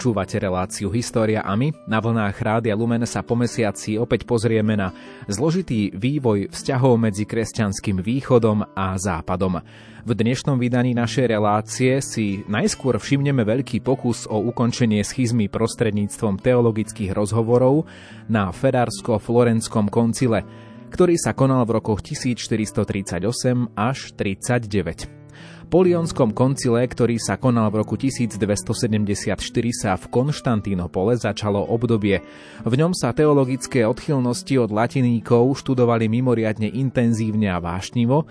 Počúvate reláciu História a my. Na vlnách Rádia Lumen sa po mesiaci opäť pozrieme na zložitý vývoj vzťahov medzi kresťanským východom a západom. V dnešnom vydaní našej relácie si najskôr všimneme veľký pokus o ukončenie schizmy prostredníctvom teologických rozhovorov na Ferársko-Florenskom koncile, ktorý sa konal v rokoch 1438 až 39. Po Lionskom koncile, ktorý sa konal v roku 1274, sa v Konštantínopole začalo obdobie. V ňom sa teologické odchylnosti od latiníkov študovali mimoriadne intenzívne a vášnivo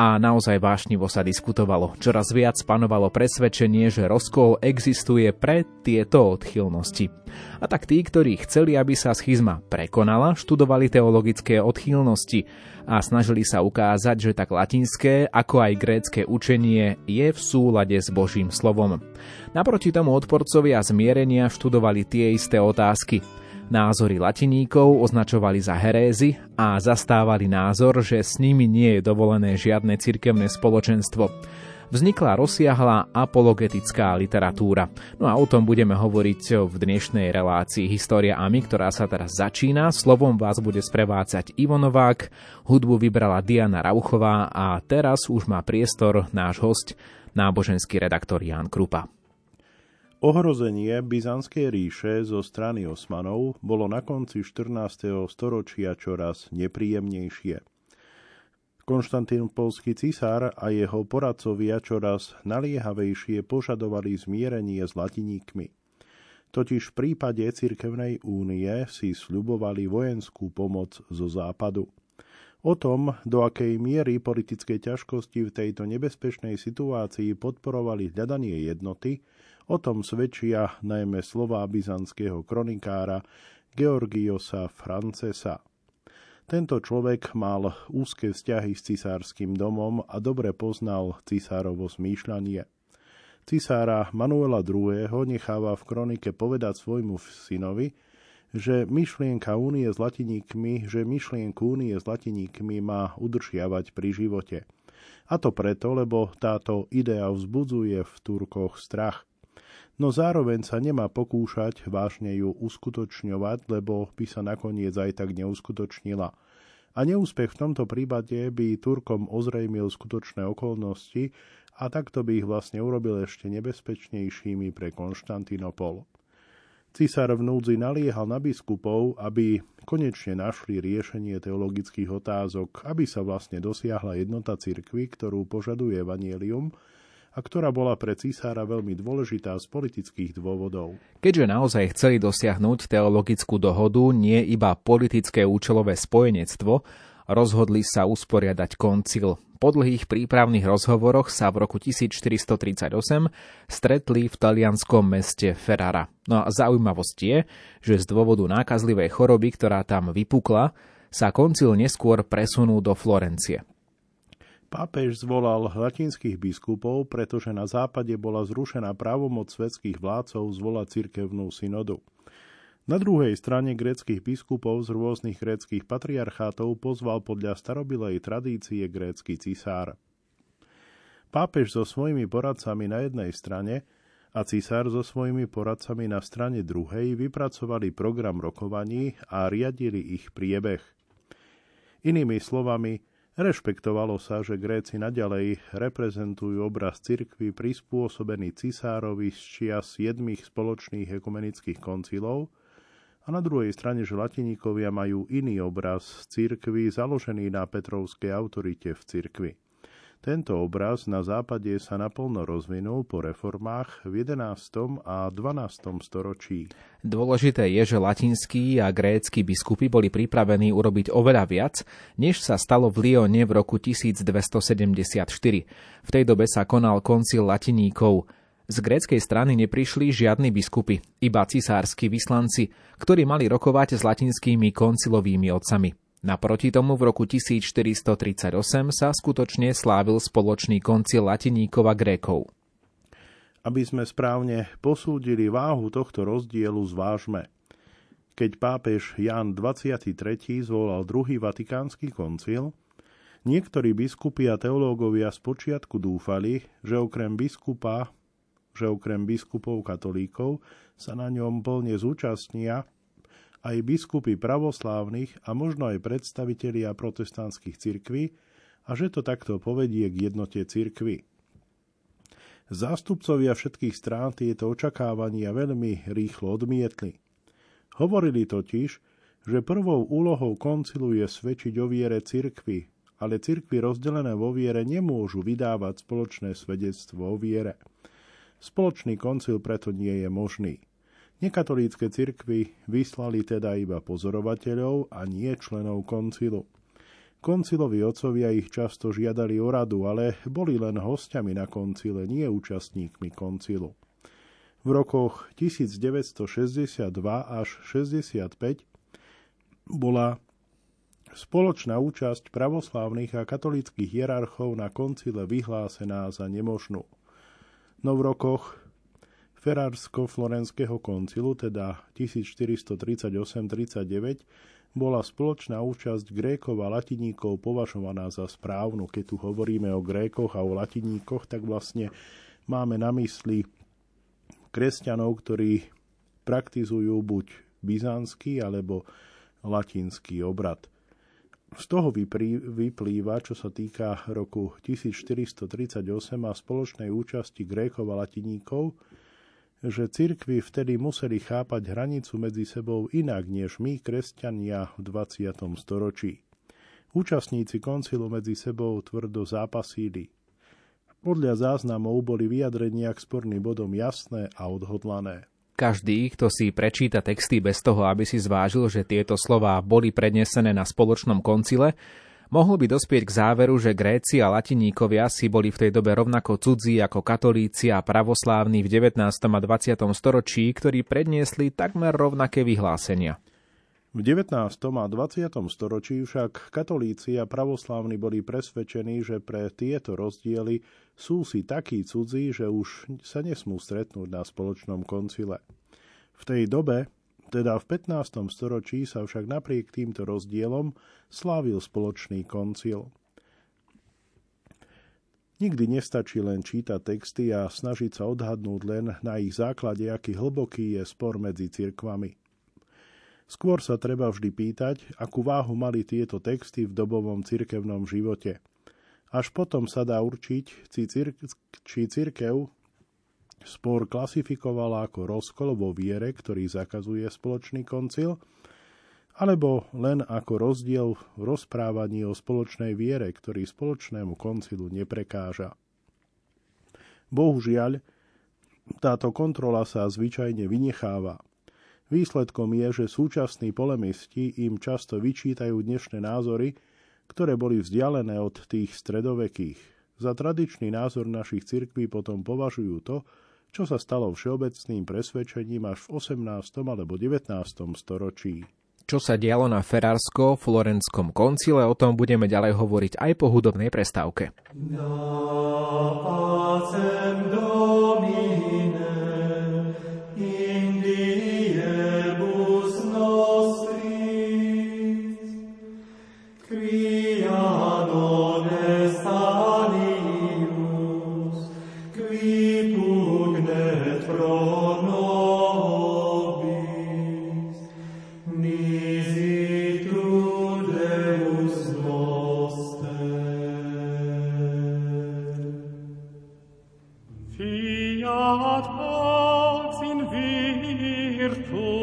a naozaj vášnivo sa diskutovalo. Čoraz viac panovalo presvedčenie, že rozkol existuje pre tieto odchylnosti. A tak tí, ktorí chceli, aby sa schizma prekonala, študovali teologické odchylnosti a snažili sa ukázať, že tak latinské ako aj grécke učenie je v súlade s Božím slovom. Naproti tomu odporcovia zmierenia študovali tie isté otázky – Názory latiníkov označovali za herézy a zastávali názor, že s nimi nie je dovolené žiadne cirkevné spoločenstvo. Vznikla rozsiahla apologetická literatúra. No a o tom budeme hovoriť v dnešnej relácii História AMI, ktorá sa teraz začína. Slovom vás bude sprevádzať Ivo Novák, hudbu vybrala Diana Rauchová a teraz už má priestor náš host, náboženský redaktor Jan Krupa. Ohrozenie Byzantskej ríše zo strany Osmanov bolo na konci 14. storočia čoraz nepríjemnejšie. Konštantínopolský cisár a jeho poradcovia čoraz naliehavejšie požadovali zmierenie s latiníkmi. Totiž v prípade Cirkevnej únie si sľubovali vojenskú pomoc zo západu. O tom, do akej miery politické ťažkosti v tejto nebezpečnej situácii podporovali hľadanie jednoty, O tom svedčia najmä slová byzantského kronikára Georgiosa Francesa. Tento človek mal úzke vzťahy s cisárským domom a dobre poznal cisárovo zmýšľanie. Cisára Manuela II. necháva v kronike povedať svojmu synovi, že myšlienka únie s latiníkmi, že myšlienku únie s latiníkmi má udržiavať pri živote. A to preto, lebo táto idea vzbudzuje v Turkoch strach no zároveň sa nemá pokúšať vážne ju uskutočňovať, lebo by sa nakoniec aj tak neuskutočnila. A neúspech v tomto prípade by Turkom ozrejmil skutočné okolnosti a takto by ich vlastne urobil ešte nebezpečnejšími pre Konštantinopol. Cisár v núdzi naliehal na biskupov, aby konečne našli riešenie teologických otázok, aby sa vlastne dosiahla jednota cirkvy, ktorú požaduje Evangelium, a ktorá bola pre císára veľmi dôležitá z politických dôvodov. Keďže naozaj chceli dosiahnuť teologickú dohodu, nie iba politické účelové spojenectvo, rozhodli sa usporiadať koncil. Po dlhých prípravných rozhovoroch sa v roku 1438 stretli v talianskom meste Ferrara. No a zaujímavosť je, že z dôvodu nákazlivej choroby, ktorá tam vypukla, sa koncil neskôr presunul do Florencie. Pápež zvolal latinských biskupov, pretože na západe bola zrušená právomoc svetských vládcov zvolať cirkevnú synodu. Na druhej strane gréckých biskupov z rôznych gréckých patriarchátov pozval podľa starobilej tradície grécky cisár. Pápež so svojimi poradcami na jednej strane a cisár so svojimi poradcami na strane druhej vypracovali program rokovaní a riadili ich priebeh. Inými slovami, Rešpektovalo sa, že Gréci naďalej reprezentujú obraz cirkvy prispôsobený cisárovi z čia siedmých spoločných ekumenických koncilov a na druhej strane, že latiníkovia majú iný obraz cirkvy založený na Petrovskej autorite v cirkvi. Tento obraz na západe sa naplno rozvinul po reformách v 11. a 12. storočí. Dôležité je, že latinskí a grécky biskupy boli pripravení urobiť oveľa viac, než sa stalo v Lione v roku 1274. V tej dobe sa konal koncil latiníkov. Z gréckej strany neprišli žiadni biskupy, iba cisársky vyslanci, ktorí mali rokovať s latinskými koncilovými otcami. Naproti tomu v roku 1438 sa skutočne slávil spoločný koncil latiníkov a grékov. Aby sme správne posúdili váhu tohto rozdielu, zvážme. Keď pápež Jan 23. zvolal druhý vatikánsky koncil, niektorí biskupy a teológovia spočiatku dúfali, že okrem biskupa že okrem biskupov katolíkov sa na ňom plne zúčastnia aj biskupy pravoslávnych a možno aj predstavitelia protestantských cirkví a že to takto povedie k jednote cirkvy. Zástupcovia všetkých strán tieto očakávania veľmi rýchlo odmietli. Hovorili totiž, že prvou úlohou koncilu je svedčiť o viere cirkvy, ale cirkvy rozdelené vo viere nemôžu vydávať spoločné svedectvo o viere. Spoločný koncil preto nie je možný. Nekatolícke cirkvy vyslali teda iba pozorovateľov a nie členov koncilu. Koncilovi otcovia ich často žiadali o radu, ale boli len hostiami na koncile, nie účastníkmi koncilu. V rokoch 1962 až 65 bola spoločná účasť pravoslávnych a katolických hierarchov na koncile vyhlásená za nemožnú. No v rokoch Ferrarsko-Florenského koncilu, teda 1438-39, bola spoločná účasť Grékov a Latiníkov považovaná za správnu. Keď tu hovoríme o Grékoch a o Latiníkoch, tak vlastne máme na mysli kresťanov, ktorí praktizujú buď byzantský alebo latinský obrad. Z toho vyplýva, čo sa týka roku 1438 a spoločnej účasti Grékov a Latiníkov, že cirkvy vtedy museli chápať hranicu medzi sebou inak než my, kresťania v 20. storočí. Účastníci koncilu medzi sebou tvrdo zápasíli. Podľa záznamov boli vyjadrenia k sporným bodom jasné a odhodlané. Každý, kto si prečíta texty bez toho, aby si zvážil, že tieto slová boli prednesené na spoločnom koncile, mohol by dospieť k záveru, že Gréci a latiníkovia si boli v tej dobe rovnako cudzí ako katolíci a pravoslávni v 19. a 20. storočí, ktorí predniesli takmer rovnaké vyhlásenia. V 19. a 20. storočí však katolíci a pravoslávni boli presvedčení, že pre tieto rozdiely sú si takí cudzí, že už sa nesmú stretnúť na spoločnom koncile. V tej dobe teda v 15. storočí sa však napriek týmto rozdielom slávil spoločný koncil. Nikdy nestačí len čítať texty a snažiť sa odhadnúť len na ich základe, aký hlboký je spor medzi cirkvami. Skôr sa treba vždy pýtať, akú váhu mali tieto texty v dobovom cirkevnom živote. Až potom sa dá určiť, či cirkev Spor klasifikovala ako rozkol vo viere, ktorý zakazuje spoločný koncil, alebo len ako rozdiel v rozprávaní o spoločnej viere, ktorý spoločnému koncilu neprekáža. Bohužiaľ, táto kontrola sa zvyčajne vynecháva. Výsledkom je, že súčasní polemisti im často vyčítajú dnešné názory, ktoré boli vzdialené od tých stredovekých. Za tradičný názor našich cirkví potom považujú to, čo sa stalo všeobecným presvedčením až v 18. alebo 19. storočí. Čo sa dialo na Ferrarsko-Florenskom koncile, o tom budeme ďalej hovoriť aj po hudobnej prestávke. No, Propter fiat pax in virtu.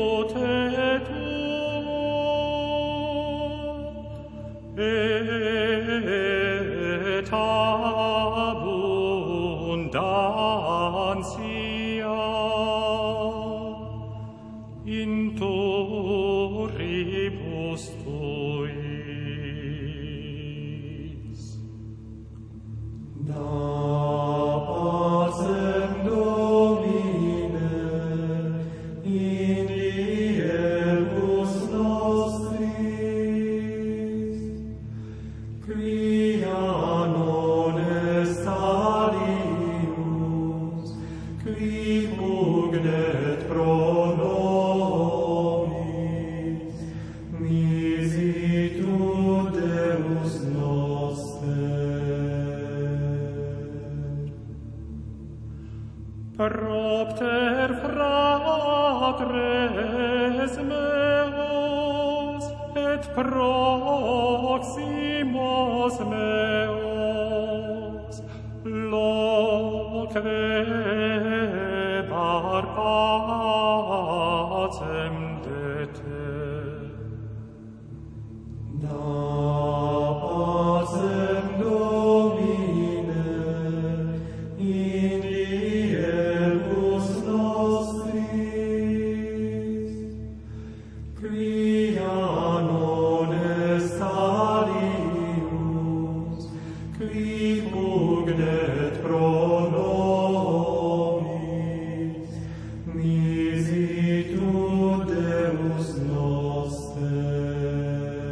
miser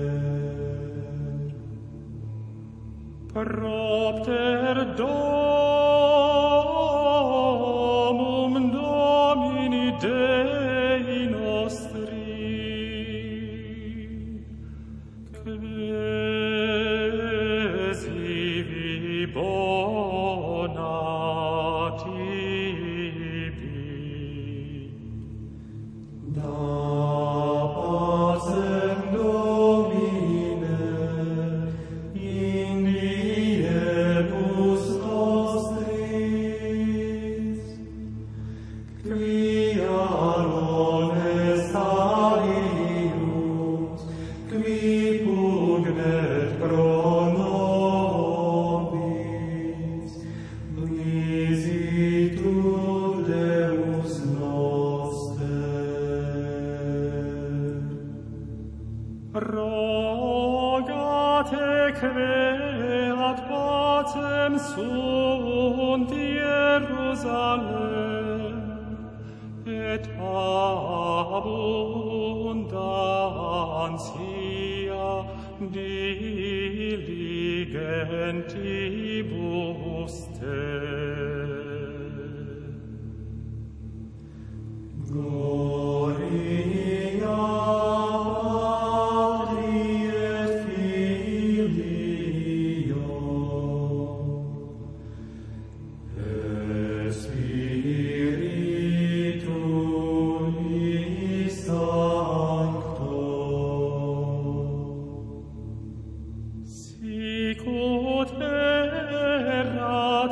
propter Domine Na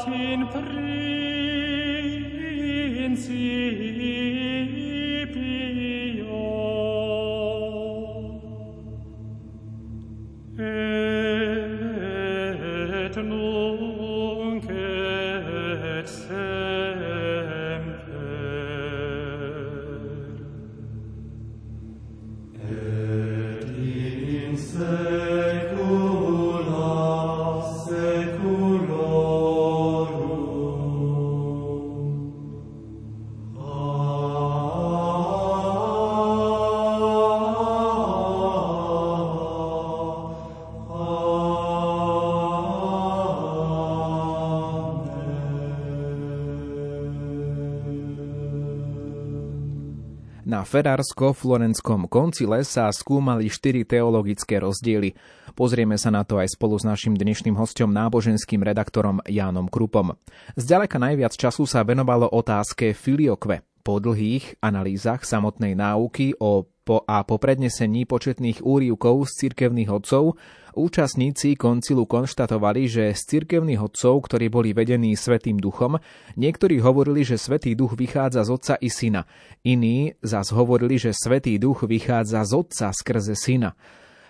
Ferrarsko-Florenskom koncile sa skúmali štyri teologické rozdiely. Pozrieme sa na to aj spolu s našim dnešným hostom, náboženským redaktorom Jánom Krupom. Zďaleka najviac času sa venovalo otázke filiokve. Po dlhých analýzach samotnej náuky o po a po prednesení početných úrivkov z cirkevných odcov účastníci koncilu konštatovali, že z cirkevných odcov, ktorí boli vedení Svetým duchom, niektorí hovorili, že Svetý duch vychádza z Otca i Syna. Iní zas hovorili, že Svetý duch vychádza z Otca skrze Syna.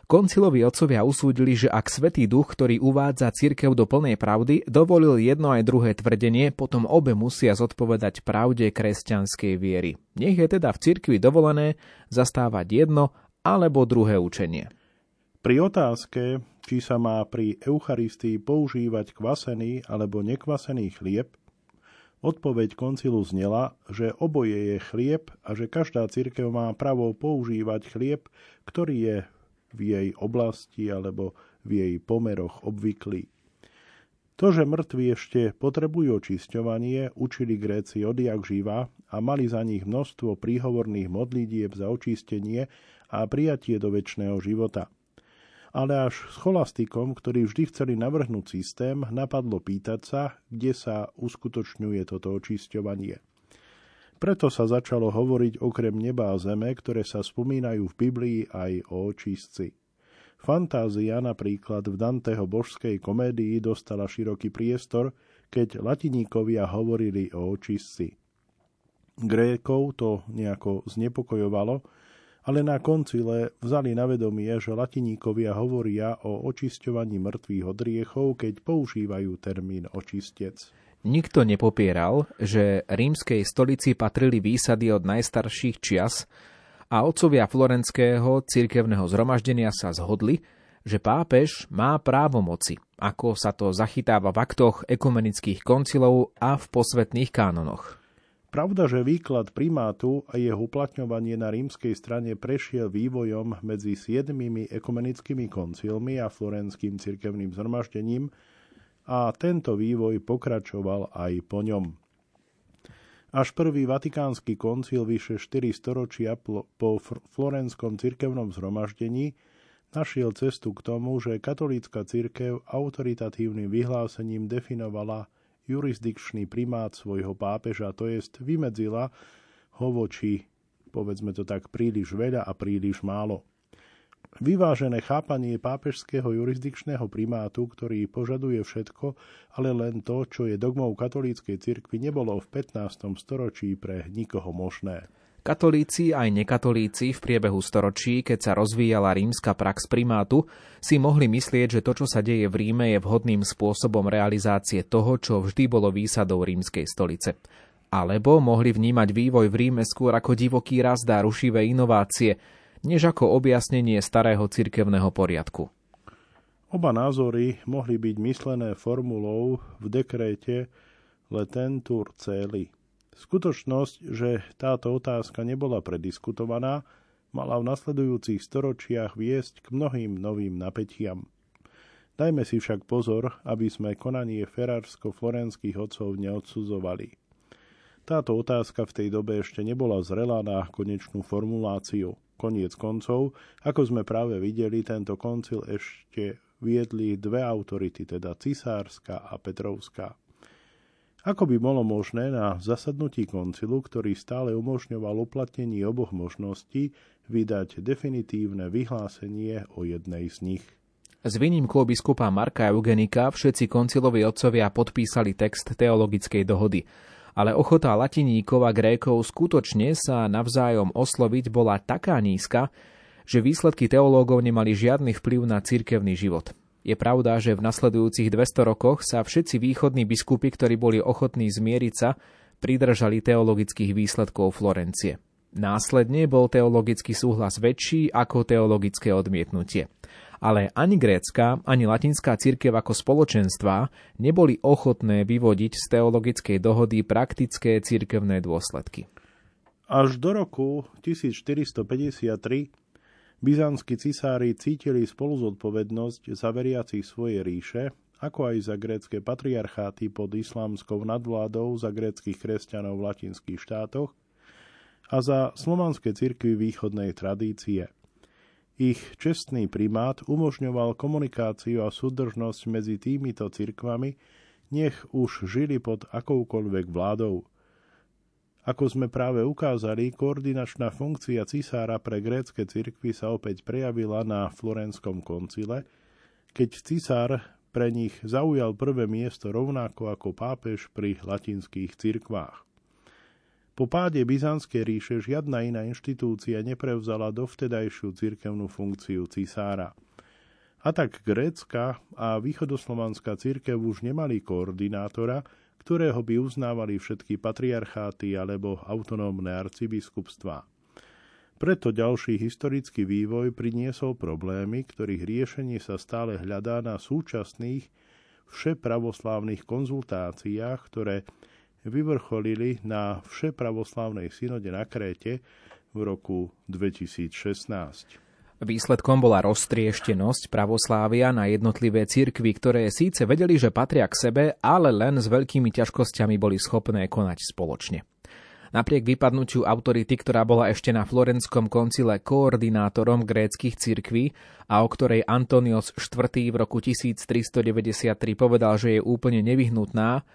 Konciloví otcovia usúdili, že ak Svetý duch, ktorý uvádza cirkev do plnej pravdy, dovolil jedno aj druhé tvrdenie, potom obe musia zodpovedať pravde kresťanskej viery. Nech je teda v cirkvi dovolené zastávať jedno alebo druhé učenie. Pri otázke, či sa má pri Eucharistii používať kvasený alebo nekvasený chlieb, Odpoveď koncilu znela, že oboje je chlieb a že každá cirkev má právo používať chlieb, ktorý je v jej oblasti alebo v jej pomeroch obvyklý. To, že mŕtvi ešte potrebujú očisťovanie, učili Gréci odjak živa a mali za nich množstvo príhovorných modlitieb za očistenie a prijatie do väčšného života. Ale až scholastikom, ktorí vždy chceli navrhnúť systém, napadlo pýtať sa, kde sa uskutočňuje toto očisťovanie – Preto sa začalo hovoriť okrem neba a zeme, ktoré sa spomínajú v Biblii aj o očistci. Fantázia napríklad v Danteho božskej komédii dostala široký priestor, keď latiníkovia hovorili o očistci. Grékov to nejako znepokojovalo, ale na koncile vzali na vedomie, že latiníkovia hovoria o očisťovaní mŕtvych od riechov, keď používajú termín očistec. Nikto nepopieral, že rímskej stolici patrili výsady od najstarších čias a otcovia florenského cirkevného zhromaždenia sa zhodli, že pápež má právomoci, ako sa to zachytáva v aktoch ekumenických koncilov a v posvetných kánonoch. Pravda, že výklad primátu a jeho uplatňovanie na rímskej strane prešiel vývojom medzi siedmými ekumenickými koncilmi a florenským cirkevným zhromaždením, a tento vývoj pokračoval aj po ňom. Až prvý vatikánsky koncil vyše 4 storočia po florenskom cirkevnom zhromaždení našiel cestu k tomu, že katolícka cirkev autoritatívnym vyhlásením definovala jurisdikčný primát svojho pápeža, to jest vymedzila ho voči, povedzme to tak, príliš veľa a príliš málo vyvážené chápanie pápežského jurisdikčného primátu, ktorý požaduje všetko, ale len to, čo je dogmou katolíckej cirkvi, nebolo v 15. storočí pre nikoho možné. Katolíci aj nekatolíci v priebehu storočí, keď sa rozvíjala rímska prax primátu, si mohli myslieť, že to, čo sa deje v Ríme, je vhodným spôsobom realizácie toho, čo vždy bolo výsadou rímskej stolice. Alebo mohli vnímať vývoj v Ríme skôr ako divoký rast a rušivé inovácie, než ako objasnenie starého cirkevného poriadku. Oba názory mohli byť myslené formulou v dekréte Letentur celi. Skutočnosť, že táto otázka nebola prediskutovaná, mala v nasledujúcich storočiach viesť k mnohým novým napätiam. Dajme si však pozor, aby sme konanie ferársko-florenských otcov neodsudzovali. Táto otázka v tej dobe ešte nebola zrelá na konečnú formuláciu. Koniec koncov, ako sme práve videli, tento koncil ešte viedli dve autority, teda cisárska a petrovská. Ako by bolo možné na zasadnutí koncilu, ktorý stále umožňoval uplatnenie oboch možností, vydať definitívne vyhlásenie o jednej z nich? S výnimkou biskupa Marka Eugenika všetci konciloví otcovia podpísali text teologickej dohody ale ochota latiníkov a grékov skutočne sa navzájom osloviť bola taká nízka, že výsledky teológov nemali žiadny vplyv na cirkevný život. Je pravda, že v nasledujúcich 200 rokoch sa všetci východní biskupy, ktorí boli ochotní zmieriť sa, pridržali teologických výsledkov Florencie. Následne bol teologický súhlas väčší ako teologické odmietnutie ale ani grécka, ani latinská církev ako spoločenstva neboli ochotné vyvodiť z teologickej dohody praktické cirkevné dôsledky. Až do roku 1453 byzantskí cisári cítili spolu zodpovednosť za veriacich svojej ríše, ako aj za grécké patriarcháty pod islámskou nadvládou za gréckých kresťanov v latinských štátoch a za slovanské cirkvy východnej tradície – ich čestný primát umožňoval komunikáciu a súdržnosť medzi týmito cirkvami, nech už žili pod akoukoľvek vládou. Ako sme práve ukázali, koordinačná funkcia cisára pre grécke cirkvy sa opäť prejavila na Florenskom koncile, keď cisár pre nich zaujal prvé miesto rovnako ako pápež pri latinských cirkvách. Po páde Byzantskej ríše žiadna iná inštitúcia neprevzala dovtedajšiu cirkevnú funkciu cisára. A tak grécka a východoslovanská cirkev už nemali koordinátora, ktorého by uznávali všetky patriarcháty alebo autonómne arcibiskupstvá. Preto ďalší historický vývoj priniesol problémy, ktorých riešenie sa stále hľadá na súčasných všepravoslávnych konzultáciách, ktoré vyvrcholili na Všepravoslávnej synode na Kréte v roku 2016. Výsledkom bola roztrieštenosť pravoslávia na jednotlivé cirkvy, ktoré síce vedeli, že patria k sebe, ale len s veľkými ťažkosťami boli schopné konať spoločne. Napriek vypadnutiu autority, ktorá bola ešte na Florenskom koncile koordinátorom gréckých cirkví a o ktorej Antonios IV. v roku 1393 povedal, že je úplne nevyhnutná,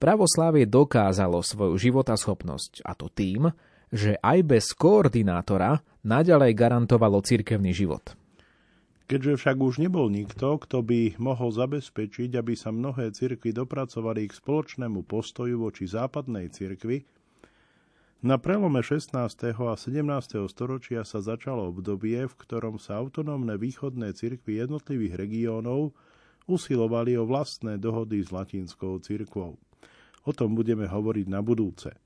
Pravoslávie dokázalo svoju životaschopnosť a to tým, že aj bez koordinátora naďalej garantovalo cirkevný život. Keďže však už nebol nikto, kto by mohol zabezpečiť, aby sa mnohé cirkvy dopracovali k spoločnému postoju voči západnej cirkvi, na prelome 16. a 17. storočia sa začalo obdobie, v ktorom sa autonómne východné cirkvy jednotlivých regiónov usilovali o vlastné dohody s latinskou cirkvou. O tom budeme hovoriť na budúce.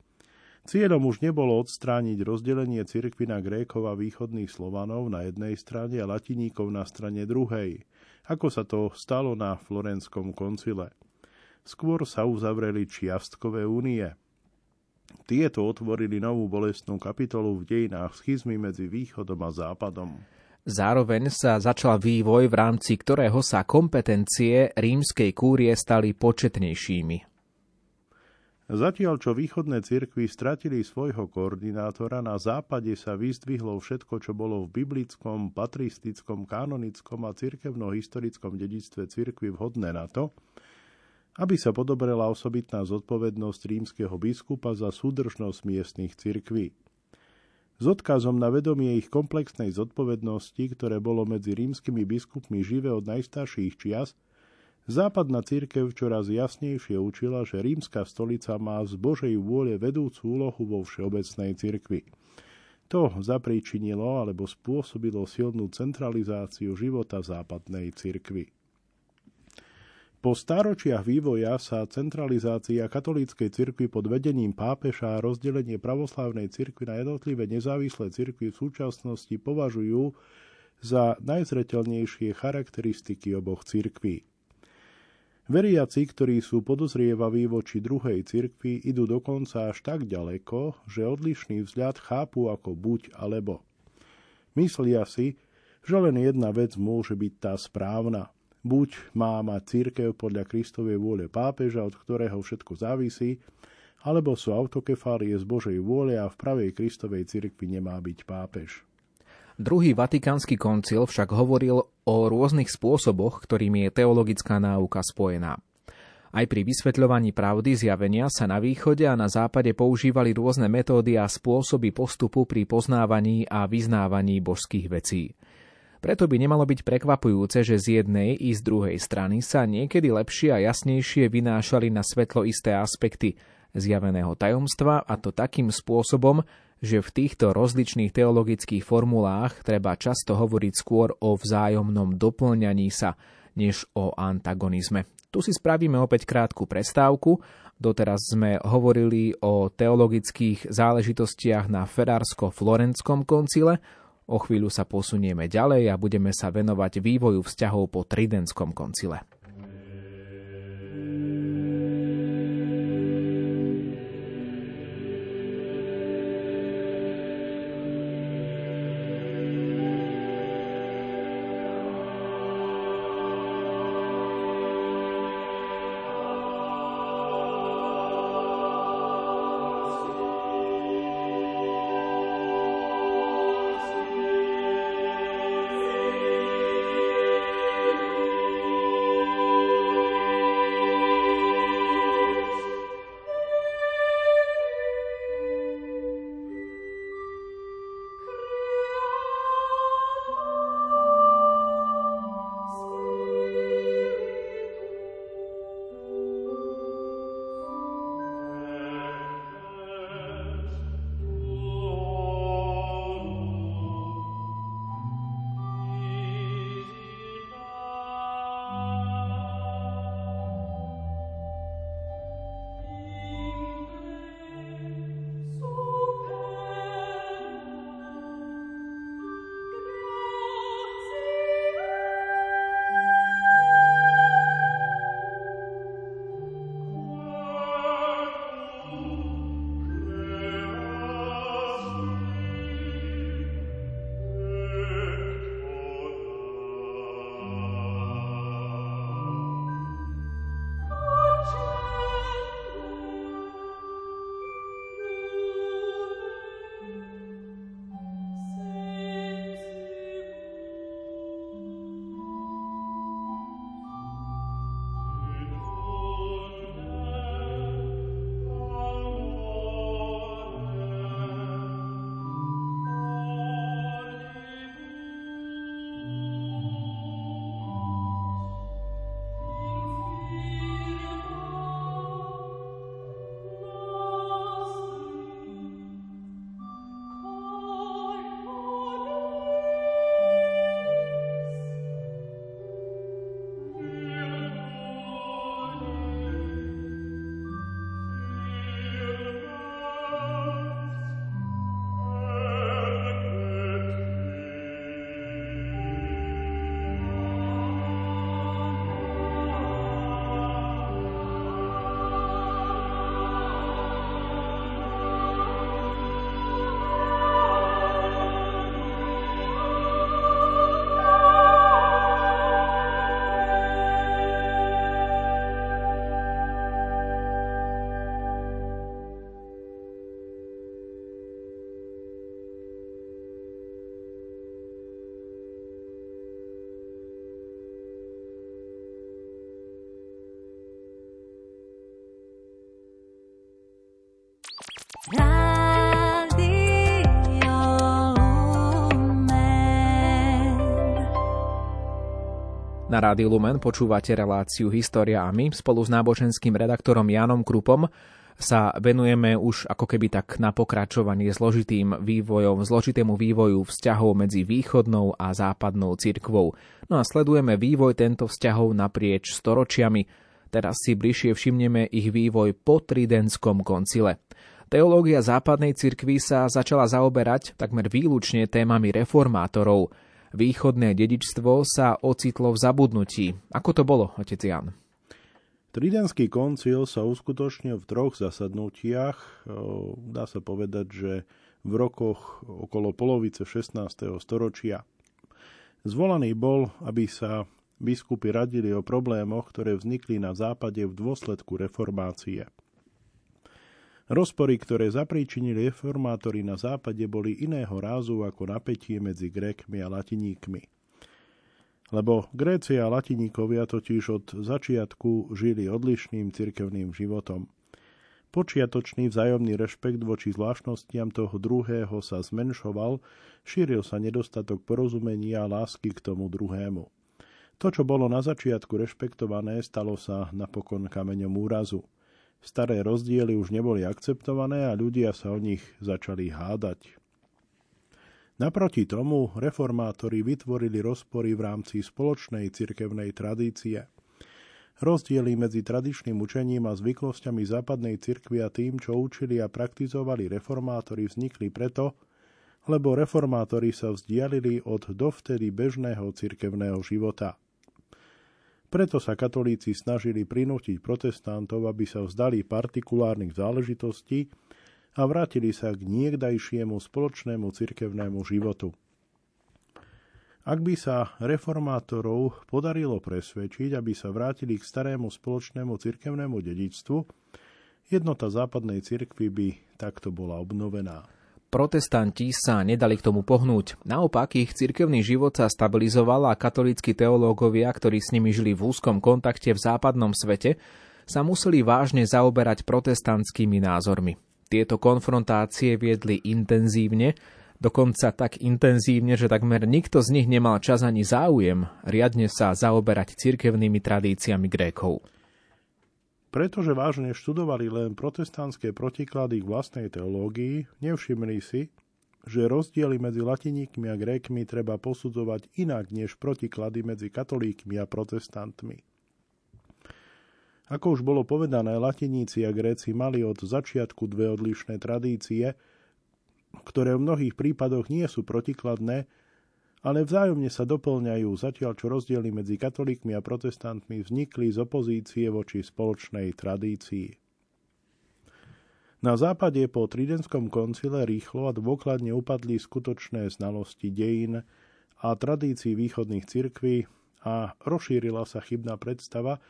Cieľom už nebolo odstrániť rozdelenie cirkvy na Grékov a východných Slovanov na jednej strane a latiníkov na strane druhej, ako sa to stalo na Florenskom koncile. Skôr sa uzavreli čiastkové únie. Tieto otvorili novú bolestnú kapitolu v dejinách schizmy medzi východom a západom. Zároveň sa začal vývoj, v rámci ktorého sa kompetencie rímskej kúrie stali početnejšími. Zatiaľ, čo východné cirkvy stratili svojho koordinátora, na západe sa vyzdvihlo všetko, čo bolo v biblickom, patristickom, kanonickom a cirkevno-historickom dedictve cirkvy vhodné na to, aby sa podobrela osobitná zodpovednosť rímskeho biskupa za súdržnosť miestnych cirkví. S odkazom na vedomie ich komplexnej zodpovednosti, ktoré bolo medzi rímskymi biskupmi živé od najstarších čias, Západná církev čoraz jasnejšie učila, že rímska stolica má z Božej vôle vedúcu úlohu vo všeobecnej cirkvi. To zapríčinilo alebo spôsobilo silnú centralizáciu života západnej cirkvi. Po stáročiach vývoja sa centralizácia katolíckej cirkvi pod vedením pápeša a rozdelenie pravoslávnej cirkvi na jednotlivé nezávislé cirkvi v súčasnosti považujú za najzreteľnejšie charakteristiky oboch cirkví. Veriaci, ktorí sú podozrievaví voči druhej cirkvi, idú dokonca až tak ďaleko, že odlišný vzľad chápu ako buď alebo. Myslia si, že len jedna vec môže byť tá správna. Buď má mať církev podľa Kristovej vôle pápeža, od ktorého všetko závisí, alebo sú autokefálie z Božej vôle a v pravej Kristovej cirkvi nemá byť pápež. Druhý vatikánsky koncil však hovoril o rôznych spôsoboch, ktorými je teologická náuka spojená. Aj pri vysvetľovaní pravdy zjavenia sa na východe a na západe používali rôzne metódy a spôsoby postupu pri poznávaní a vyznávaní božských vecí. Preto by nemalo byť prekvapujúce, že z jednej i z druhej strany sa niekedy lepšie a jasnejšie vynášali na svetlo isté aspekty zjaveného tajomstva a to takým spôsobom, že v týchto rozličných teologických formulách treba často hovoriť skôr o vzájomnom doplňaní sa, než o antagonizme. Tu si spravíme opäť krátku prestávku. Doteraz sme hovorili o teologických záležitostiach na Ferársko-Florenskom koncile. O chvíľu sa posunieme ďalej a budeme sa venovať vývoju vzťahov po Tridentskom koncile. Na Rádiu Lumen počúvate reláciu História a my spolu s náboženským redaktorom Janom Krupom sa venujeme už ako keby tak na pokračovanie zložitým vývojom, zložitému vývoju vzťahov medzi východnou a západnou cirkvou. No a sledujeme vývoj tento vzťahov naprieč storočiami. Teraz si bližšie všimneme ich vývoj po Tridentskom koncile. Teológia západnej cirkvy sa začala zaoberať takmer výlučne témami reformátorov – východné dedičstvo sa ocitlo v zabudnutí. Ako to bolo, otec Jan? Tridentský koncil sa uskutočnil v troch zasadnutiach. Dá sa povedať, že v rokoch okolo polovice 16. storočia. Zvolaný bol, aby sa biskupy radili o problémoch, ktoré vznikli na západe v dôsledku reformácie. Rozpory, ktoré zapríčinili reformátori na západe, boli iného rázu ako napätie medzi Grékmi a Latiníkmi. Lebo Gréci a Latiníkovia totiž od začiatku žili odlišným cirkevným životom. Počiatočný vzájomný rešpekt voči zvláštnostiam toho druhého sa zmenšoval, šíril sa nedostatok porozumenia a lásky k tomu druhému. To, čo bolo na začiatku rešpektované, stalo sa napokon kameňom úrazu – Staré rozdiely už neboli akceptované a ľudia sa o nich začali hádať. Naproti tomu reformátori vytvorili rozpory v rámci spoločnej cirkevnej tradície. Rozdiely medzi tradičným učením a zvyklosťami západnej cirkvi a tým, čo učili a praktizovali reformátori, vznikli preto, lebo reformátori sa vzdialili od dovtedy bežného cirkevného života – preto sa katolíci snažili prinútiť protestantov, aby sa vzdali partikulárnych záležitostí a vrátili sa k niekdajšiemu spoločnému cirkevnému životu. Ak by sa reformátorov podarilo presvedčiť, aby sa vrátili k starému spoločnému cirkevnému dedičstvu, jednota západnej cirkvy by takto bola obnovená protestanti sa nedali k tomu pohnúť. Naopak ich cirkevný život sa stabilizoval a katolícky teológovia, ktorí s nimi žili v úzkom kontakte v západnom svete, sa museli vážne zaoberať protestantskými názormi. Tieto konfrontácie viedli intenzívne, dokonca tak intenzívne, že takmer nikto z nich nemal čas ani záujem riadne sa zaoberať cirkevnými tradíciami Grékov. Pretože vážne študovali len protestantské protiklady k vlastnej teológii, nevšimli si, že rozdiely medzi latiníkmi a grékmi treba posudzovať inak než protiklady medzi katolíkmi a protestantmi. Ako už bolo povedané, latiníci a gréci mali od začiatku dve odlišné tradície, ktoré v mnohých prípadoch nie sú protikladné, ale vzájomne sa doplňajú, zatiaľ čo rozdiely medzi katolíkmi a protestantmi vznikli z opozície voči spoločnej tradícii. Na západe po Tridentskom koncile rýchlo a dôkladne upadli skutočné znalosti dejín a tradícií východných cirkví a rozšírila sa chybná predstava,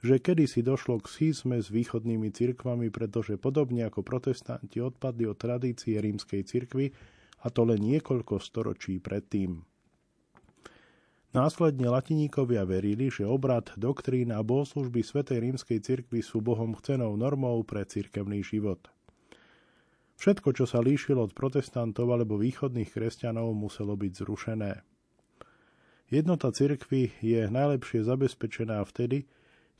že kedysi došlo k schizme s východnými cirkvami, pretože podobne ako protestanti odpadli od tradície rímskej cirkvy, a to len niekoľko storočí predtým. Následne latiníkovia verili, že obrad, doktrína a bohoslužby Svetej rímskej cirkvi sú Bohom chcenou normou pre cirkevný život. Všetko, čo sa líšilo od protestantov alebo východných kresťanov, muselo byť zrušené. Jednota cirkvy je najlepšie zabezpečená vtedy,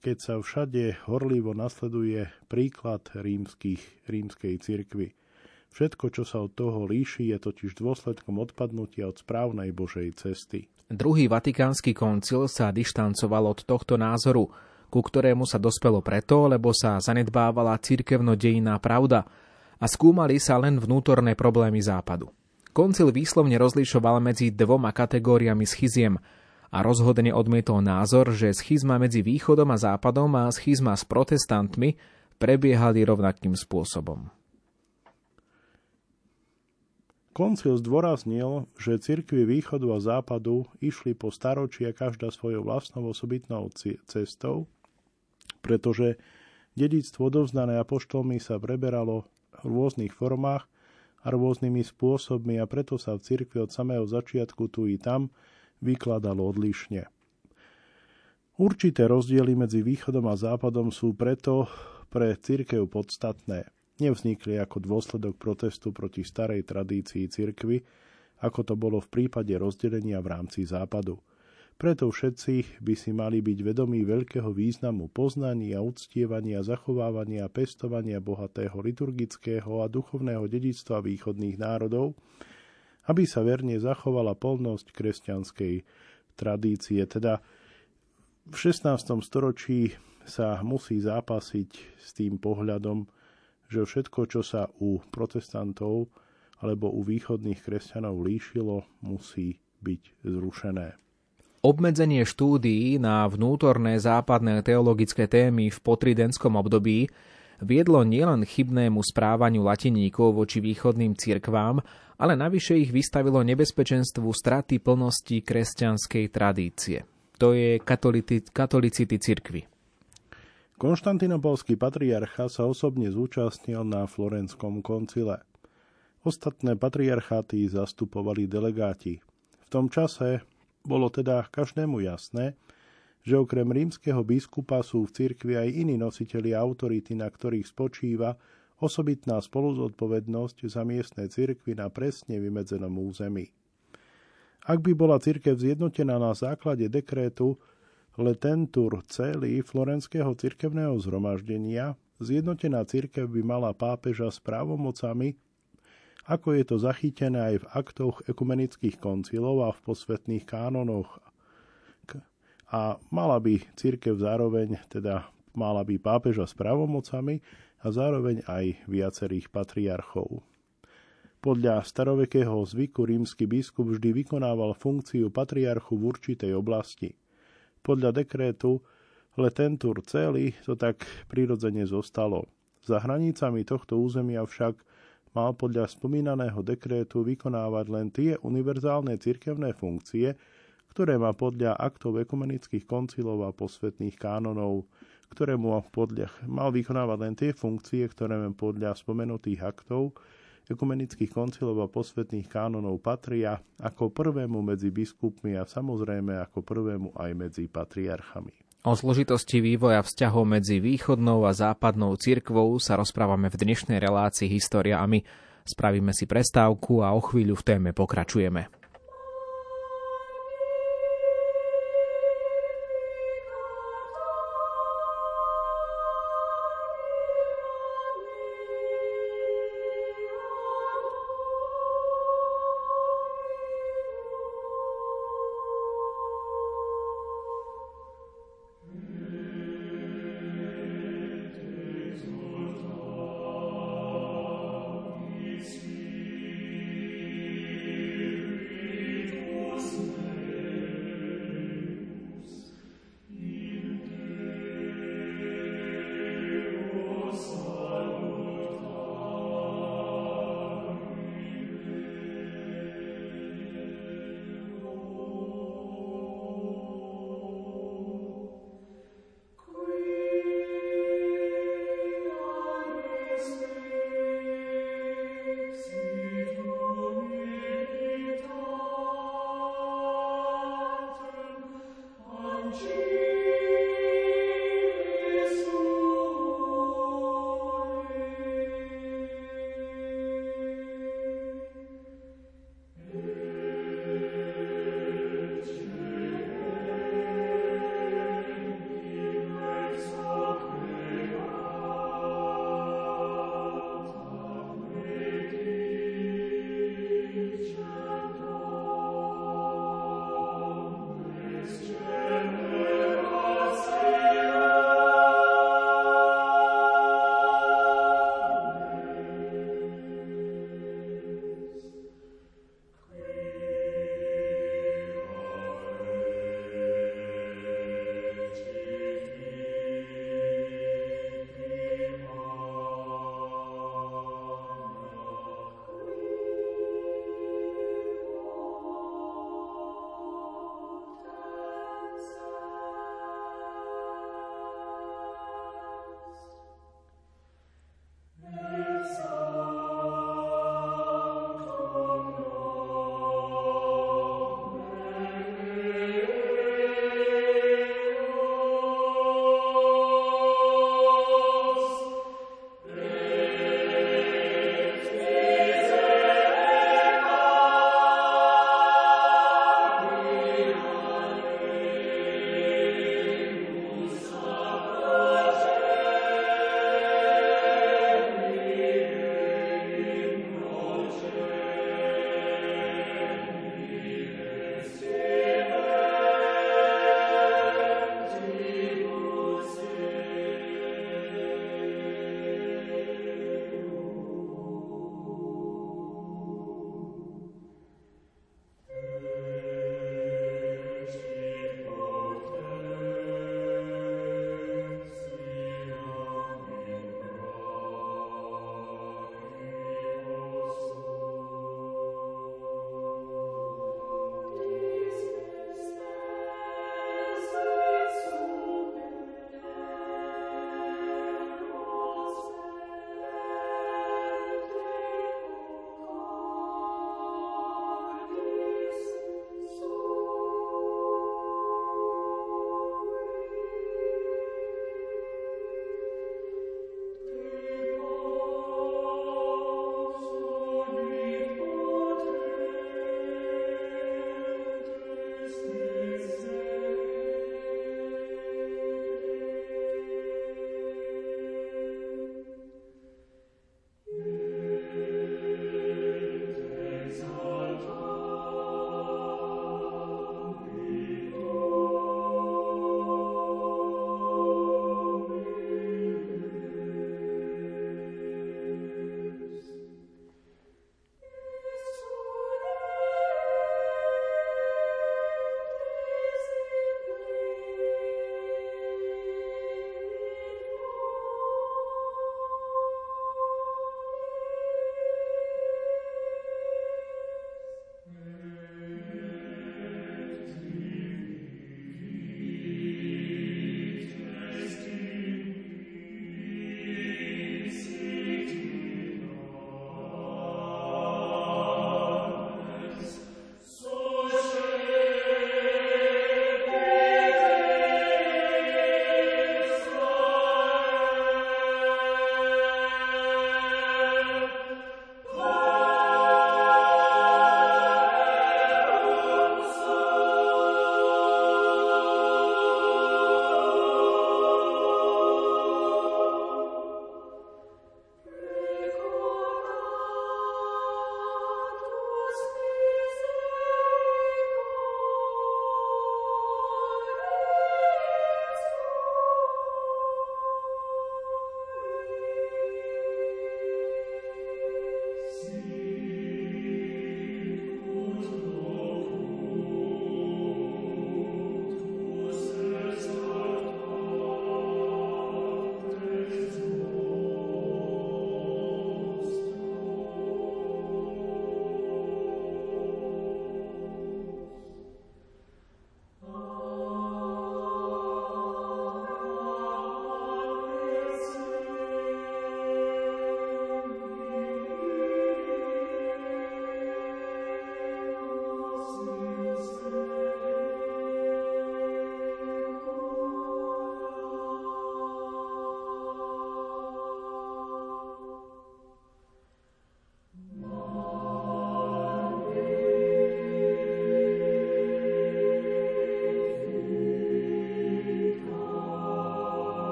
keď sa všade horlivo nasleduje príklad rímskych, rímskej cirkvy – Všetko, čo sa od toho líši, je totiž dôsledkom odpadnutia od správnej Božej cesty. Druhý vatikánsky koncil sa dištancoval od tohto názoru, ku ktorému sa dospelo preto, lebo sa zanedbávala cirkevno-dejná pravda a skúmali sa len vnútorné problémy západu. Koncil výslovne rozlišoval medzi dvoma kategóriami schiziem a rozhodne odmietol názor, že schizma medzi východom a západom a schizma s protestantmi prebiehali rovnakým spôsobom. Koncil zdôraznil, že cirkvy východu a západu išli po staročia každá svojou vlastnou osobitnou cestou, pretože dedictvo odovzdané apoštolmi sa preberalo v rôznych formách a rôznymi spôsobmi a preto sa v cirkvi od samého začiatku tu i tam vykladalo odlišne. Určité rozdiely medzi východom a západom sú preto pre cirkev podstatné. Nevznikli ako dôsledok protestu proti starej tradícii cirkvy, ako to bolo v prípade rozdelenia v rámci západu. Preto všetci by si mali byť vedomí veľkého významu poznania, uctievania, zachovávania a pestovania bohatého liturgického a duchovného dedictva východných národov, aby sa verne zachovala polnosť kresťanskej tradície. Teda v 16. storočí sa musí zápasiť s tým pohľadom, že všetko, čo sa u protestantov alebo u východných kresťanov líšilo, musí byť zrušené. Obmedzenie štúdií na vnútorné západné teologické témy v potridenskom období viedlo nielen chybnému správaniu latiníkov voči východným cirkvám, ale navyše ich vystavilo nebezpečenstvu straty plnosti kresťanskej tradície. To je katolicity cirkvy. Konštantinopolský patriarcha sa osobne zúčastnil na Florenskom koncile. Ostatné patriarcháty zastupovali delegáti. V tom čase bolo teda každému jasné, že okrem rímskeho biskupa sú v cirkvi aj iní nositeľi autority, na ktorých spočíva osobitná spoluzodpovednosť za miestne cirkvy na presne vymedzenom území. Ak by bola cirkev zjednotená na základe dekrétu Letentur celý florenského cirkevného zhromaždenia, zjednotená cirkev by mala pápeža s právomocami, ako je to zachytené aj v aktoch ekumenických koncilov a v posvetných kánonoch. A mala by cirkev zároveň, teda mala by pápeža s právomocami a zároveň aj viacerých patriarchov. Podľa starovekého zvyku rímsky biskup vždy vykonával funkciu patriarchu v určitej oblasti – podľa dekrétu Letentur celý to tak prirodzene zostalo. Za hranicami tohto územia však mal podľa spomínaného dekrétu vykonávať len tie univerzálne cirkevné funkcie, ktoré má podľa aktov ekumenických koncilov a posvetných kánonov, ktoré mu podľa, mal vykonávať len tie funkcie, ktoré má podľa spomenutých aktov ekumenických koncilov a posvetných kánonov patria ako prvému medzi biskupmi a samozrejme ako prvému aj medzi patriarchami. O zložitosti vývoja vzťahov medzi východnou a západnou cirkvou sa rozprávame v dnešnej relácii História a my spravíme si prestávku a o chvíľu v téme pokračujeme.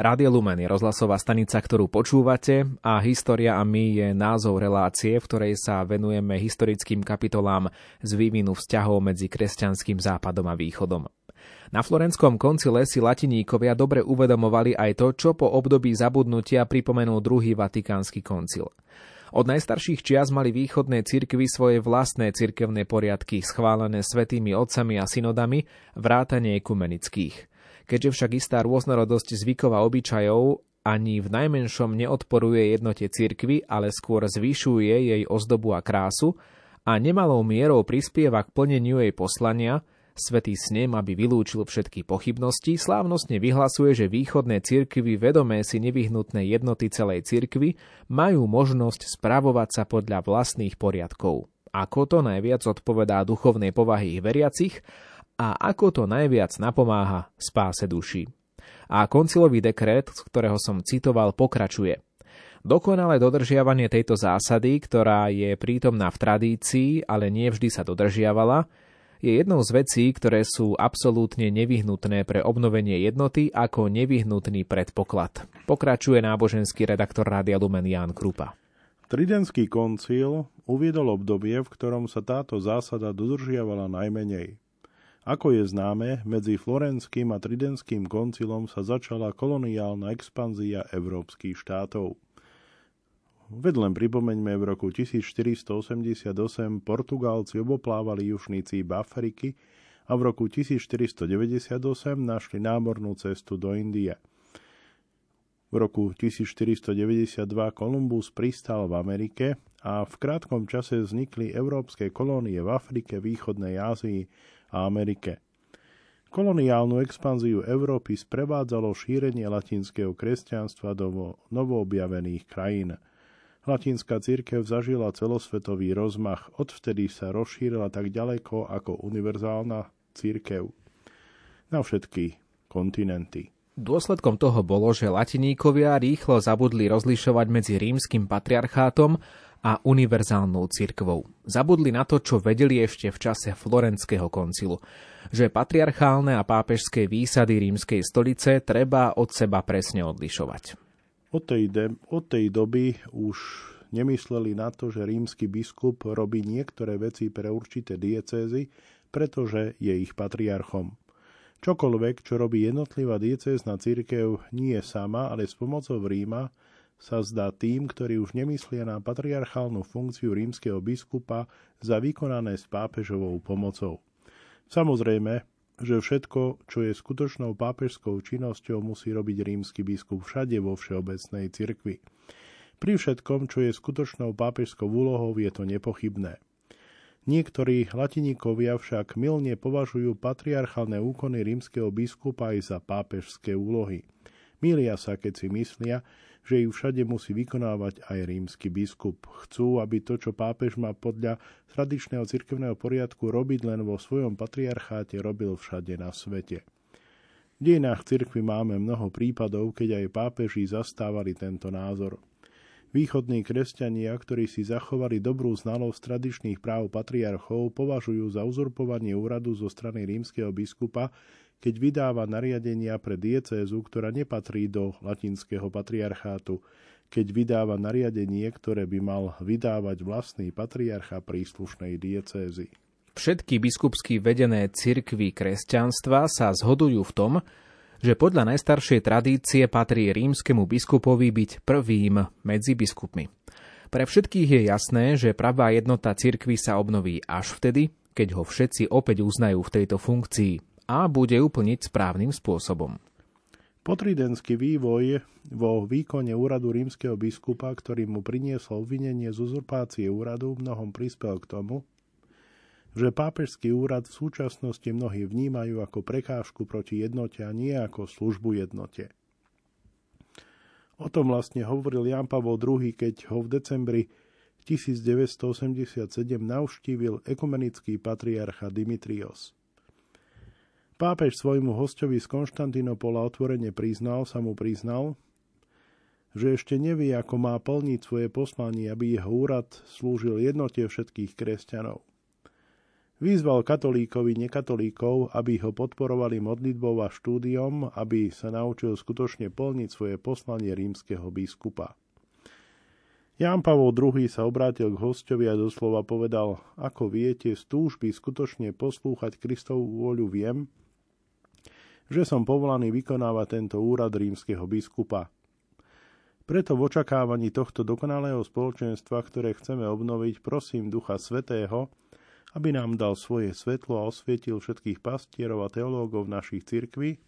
Rádio Lumen je rozhlasová stanica, ktorú počúvate a História a my je názov relácie, v ktorej sa venujeme historickým kapitolám z vývinu vzťahov medzi kresťanským západom a východom. Na Florenskom koncile si latiníkovia dobre uvedomovali aj to, čo po období zabudnutia pripomenul druhý vatikánsky koncil. Od najstarších čias mali východné cirkvy svoje vlastné cirkevné poriadky, schválené svetými otcami a synodami, vrátane ekumenických. Keďže však istá rôznorodosť zvykov a obyčajov ani v najmenšom neodporuje jednote cirkvy, ale skôr zvyšuje jej ozdobu a krásu a nemalou mierou prispieva k plneniu jej poslania, Svetý snem, aby vylúčil všetky pochybnosti, slávnostne vyhlasuje, že východné cirkvy vedomé si nevyhnutné jednoty celej cirkvy majú možnosť spravovať sa podľa vlastných poriadkov. Ako to najviac odpovedá duchovnej povahy ich veriacich a ako to najviac napomáha spáse duší. A koncilový dekret, z ktorého som citoval, pokračuje. Dokonalé dodržiavanie tejto zásady, ktorá je prítomná v tradícii, ale nie vždy sa dodržiavala, je jednou z vecí, ktoré sú absolútne nevyhnutné pre obnovenie jednoty ako nevyhnutný predpoklad. Pokračuje náboženský redaktor Rádia Lumen Ján Krupa. Tridentský koncil uviedol obdobie, v ktorom sa táto zásada dodržiavala najmenej. Ako je známe, medzi Florenským a Tridentským koncilom sa začala koloniálna expanzia európskych štátov. Veď len pripomeňme, v roku 1488 Portugálci oboplávali južný cíp Afriky a v roku 1498 našli námornú cestu do Indie. V roku 1492 Kolumbus pristal v Amerike a v krátkom čase vznikli európske kolónie v Afrike, východnej Ázii a Amerike. Koloniálnu expanziu Európy sprevádzalo šírenie latinského kresťanstva do novoobjavených krajín. Latinská církev zažila celosvetový rozmach, odvtedy sa rozšírila tak ďaleko ako univerzálna církev na všetky kontinenty. Dôsledkom toho bolo, že latiníkovia rýchlo zabudli rozlišovať medzi rímským patriarchátom a univerzálnou cirkvou. Zabudli na to, čo vedeli ešte v čase Florenského koncilu, že patriarchálne a pápežské výsady rímskej stolice treba od seba presne odlišovať. Od tej, de- od tej doby už nemysleli na to, že rímsky biskup robí niektoré veci pre určité diecézy, pretože je ich patriarchom. Čokoľvek, čo robí jednotlivá diecézna církev nie sama, ale s pomocou Ríma, sa zdá tým, ktorí už nemyslia na patriarchálnu funkciu rímskeho biskupa za vykonané s pápežovou pomocou. Samozrejme, že všetko, čo je skutočnou pápežskou činnosťou, musí robiť rímsky biskup všade vo všeobecnej cirkvi. Pri všetkom, čo je skutočnou pápežskou úlohou, je to nepochybné. Niektorí latiníkovia však milne považujú patriarchálne úkony rímskeho biskupa aj za pápežské úlohy. Milia sa, keď si myslia, že ich všade musí vykonávať aj rímsky biskup. Chcú, aby to, čo pápež má podľa tradičného cirkevného poriadku robiť len vo svojom patriarcháte, robil všade na svete. V dejinách cirkvi máme mnoho prípadov, keď aj pápeži zastávali tento názor. Východní kresťania, ktorí si zachovali dobrú znalosť tradičných práv patriarchov, považujú za uzurpovanie úradu zo strany rímskeho biskupa keď vydáva nariadenia pre diecézu, ktorá nepatrí do latinského patriarchátu, keď vydáva nariadenie, ktoré by mal vydávať vlastný patriarcha príslušnej diecézy. Všetky biskupsky vedené cirkvy kresťanstva sa zhodujú v tom, že podľa najstaršej tradície patrí rímskemu biskupovi byť prvým medzi biskupmi. Pre všetkých je jasné, že pravá jednota cirkvy sa obnoví až vtedy, keď ho všetci opäť uznajú v tejto funkcii, a bude úplniť správnym spôsobom. Potridenský vývoj vo výkone úradu rímskeho biskupa, ktorý mu priniesol obvinenie z uzurpácie úradu, mnohom prispel k tomu, že pápežský úrad v súčasnosti mnohí vnímajú ako prekážku proti jednote a nie ako službu jednote. O tom vlastne hovoril Jan Pavol II, keď ho v decembri 1987 navštívil ekumenický patriarcha Dimitrios. Pápež svojmu hostovi z Konštantinopola otvorene priznal, sa mu priznal, že ešte nevie, ako má plniť svoje poslanie, aby jeho úrad slúžil jednote všetkých kresťanov. Vyzval katolíkovi nekatolíkov, aby ho podporovali modlitbou a štúdiom, aby sa naučil skutočne plniť svoje poslanie rímskeho biskupa. Ján Pavol II sa obrátil k hostovi a doslova povedal, ako viete, z túžby skutočne poslúchať Kristovú vôľu viem, že som povolaný vykonávať tento úrad rímskeho biskupa. Preto v očakávaní tohto dokonalého spoločenstva, ktoré chceme obnoviť, prosím Ducha Svetého, aby nám dal svoje svetlo a osvietil všetkých pastierov a teológov našich cirkví,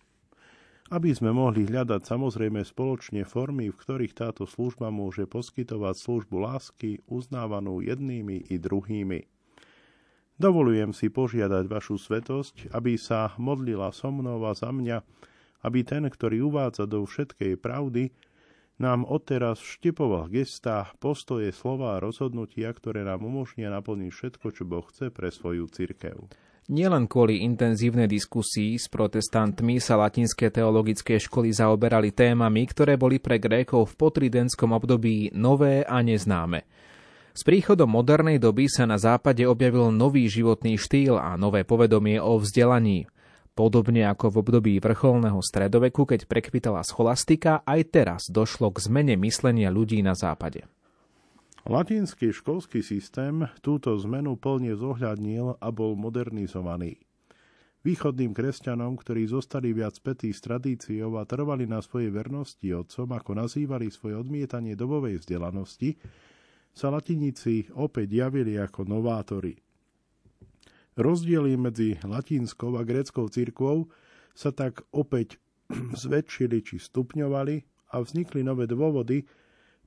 aby sme mohli hľadať samozrejme spoločne formy, v ktorých táto služba môže poskytovať službu lásky, uznávanú jednými i druhými. Dovolujem si požiadať vašu svetosť, aby sa modlila so mnou a za mňa, aby ten, ktorý uvádza do všetkej pravdy, nám odteraz vštepoval gestá, postoje, slova a rozhodnutia, ktoré nám umožnia naplniť všetko, čo Boh chce pre svoju cirkev. Nielen kvôli intenzívnej diskusii s protestantmi sa latinské teologické školy zaoberali témami, ktoré boli pre Grékov v potridenskom období nové a neznáme. S príchodom modernej doby sa na západe objavil nový životný štýl a nové povedomie o vzdelaní. Podobne ako v období vrcholného stredoveku, keď prekvitala scholastika, aj teraz došlo k zmene myslenia ľudí na západe. Latinský školský systém túto zmenu plne zohľadnil a bol modernizovaný. Východným kresťanom, ktorí zostali viac spätí s tradíciou a trvali na svojej vernosti otcom, ako nazývali svoje odmietanie dobovej vzdelanosti, sa latiníci opäť javili ako novátori. Rozdiely medzi latinskou a gréckou cirkvou sa tak opäť zväčšili či stupňovali a vznikli nové dôvody,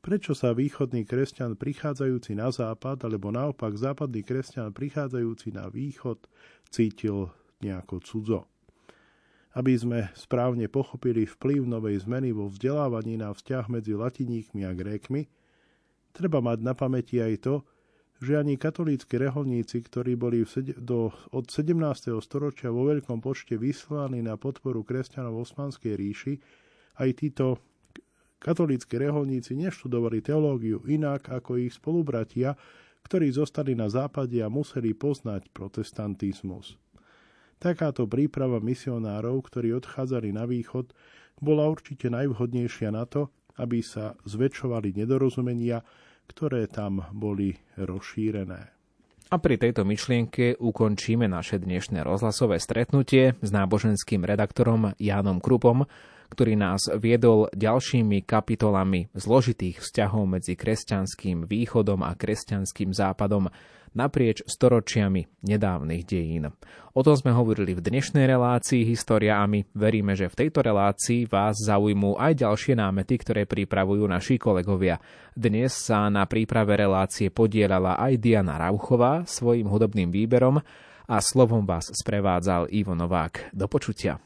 Prečo sa východný kresťan prichádzajúci na západ, alebo naopak západný kresťan prichádzajúci na východ cítil nejako cudzo? Aby sme správne pochopili vplyv novej zmeny vo vzdelávaní na vzťah medzi latiníkmi a grékmi, treba mať na pamäti aj to, že ani katolíckí reholníci, ktorí boli do, od 17. storočia vo veľkom počte vyslaní na podporu kresťanov v Osmanskej ríši, aj títo Katolíckí reholníci neštudovali teológiu inak ako ich spolubratia, ktorí zostali na západe a museli poznať protestantizmus. Takáto príprava misionárov, ktorí odchádzali na východ, bola určite najvhodnejšia na to, aby sa zväčšovali nedorozumenia, ktoré tam boli rozšírené. A pri tejto myšlienke ukončíme naše dnešné rozhlasové stretnutie s náboženským redaktorom Jánom Krupom, ktorý nás viedol ďalšími kapitolami zložitých vzťahov medzi kresťanským východom a kresťanským západom naprieč storočiami nedávnych dejín. O tom sme hovorili v dnešnej relácii História a my veríme, že v tejto relácii vás zaujmú aj ďalšie námety, ktoré pripravujú naši kolegovia. Dnes sa na príprave relácie podielala aj Diana Rauchová svojim hudobným výberom a slovom vás sprevádzal Ivo Novák. Do počutia.